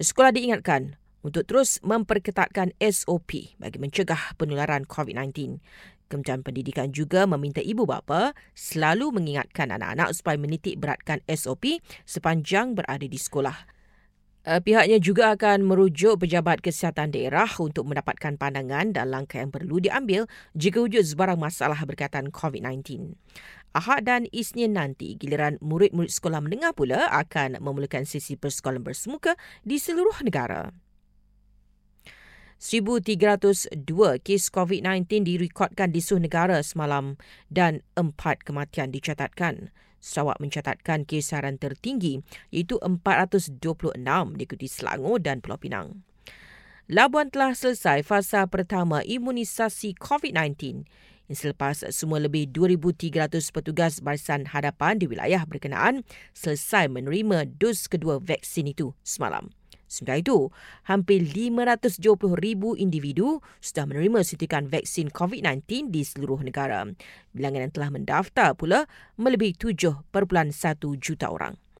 Sekolah diingatkan untuk terus memperketatkan SOP bagi mencegah penularan COVID-19. Kementerian Pendidikan juga meminta ibu bapa selalu mengingatkan anak-anak supaya menitik beratkan SOP sepanjang berada di sekolah. Eh, pihaknya juga akan merujuk pejabat kesihatan daerah untuk mendapatkan pandangan dan langkah yang perlu diambil jika wujud sebarang masalah berkaitan COVID-19. Ahad dan Isnin nanti, giliran murid-murid sekolah menengah pula akan memulakan sesi persekolahan bersemuka di seluruh negara. 1,302 kes COVID-19 direkodkan di seluruh negara semalam dan empat kematian dicatatkan. Sarawak mencatatkan kesaran tertinggi iaitu 426 diikuti Selangor dan Pulau Pinang. Labuan telah selesai fasa pertama imunisasi COVID-19 selepas semua lebih 2,300 petugas barisan hadapan di wilayah berkenaan selesai menerima dos kedua vaksin itu semalam. Sementara itu, hampir 570 ribu individu sudah menerima suntikan vaksin COVID-19 di seluruh negara. Bilangan yang telah mendaftar pula melebihi 7.1 juta orang.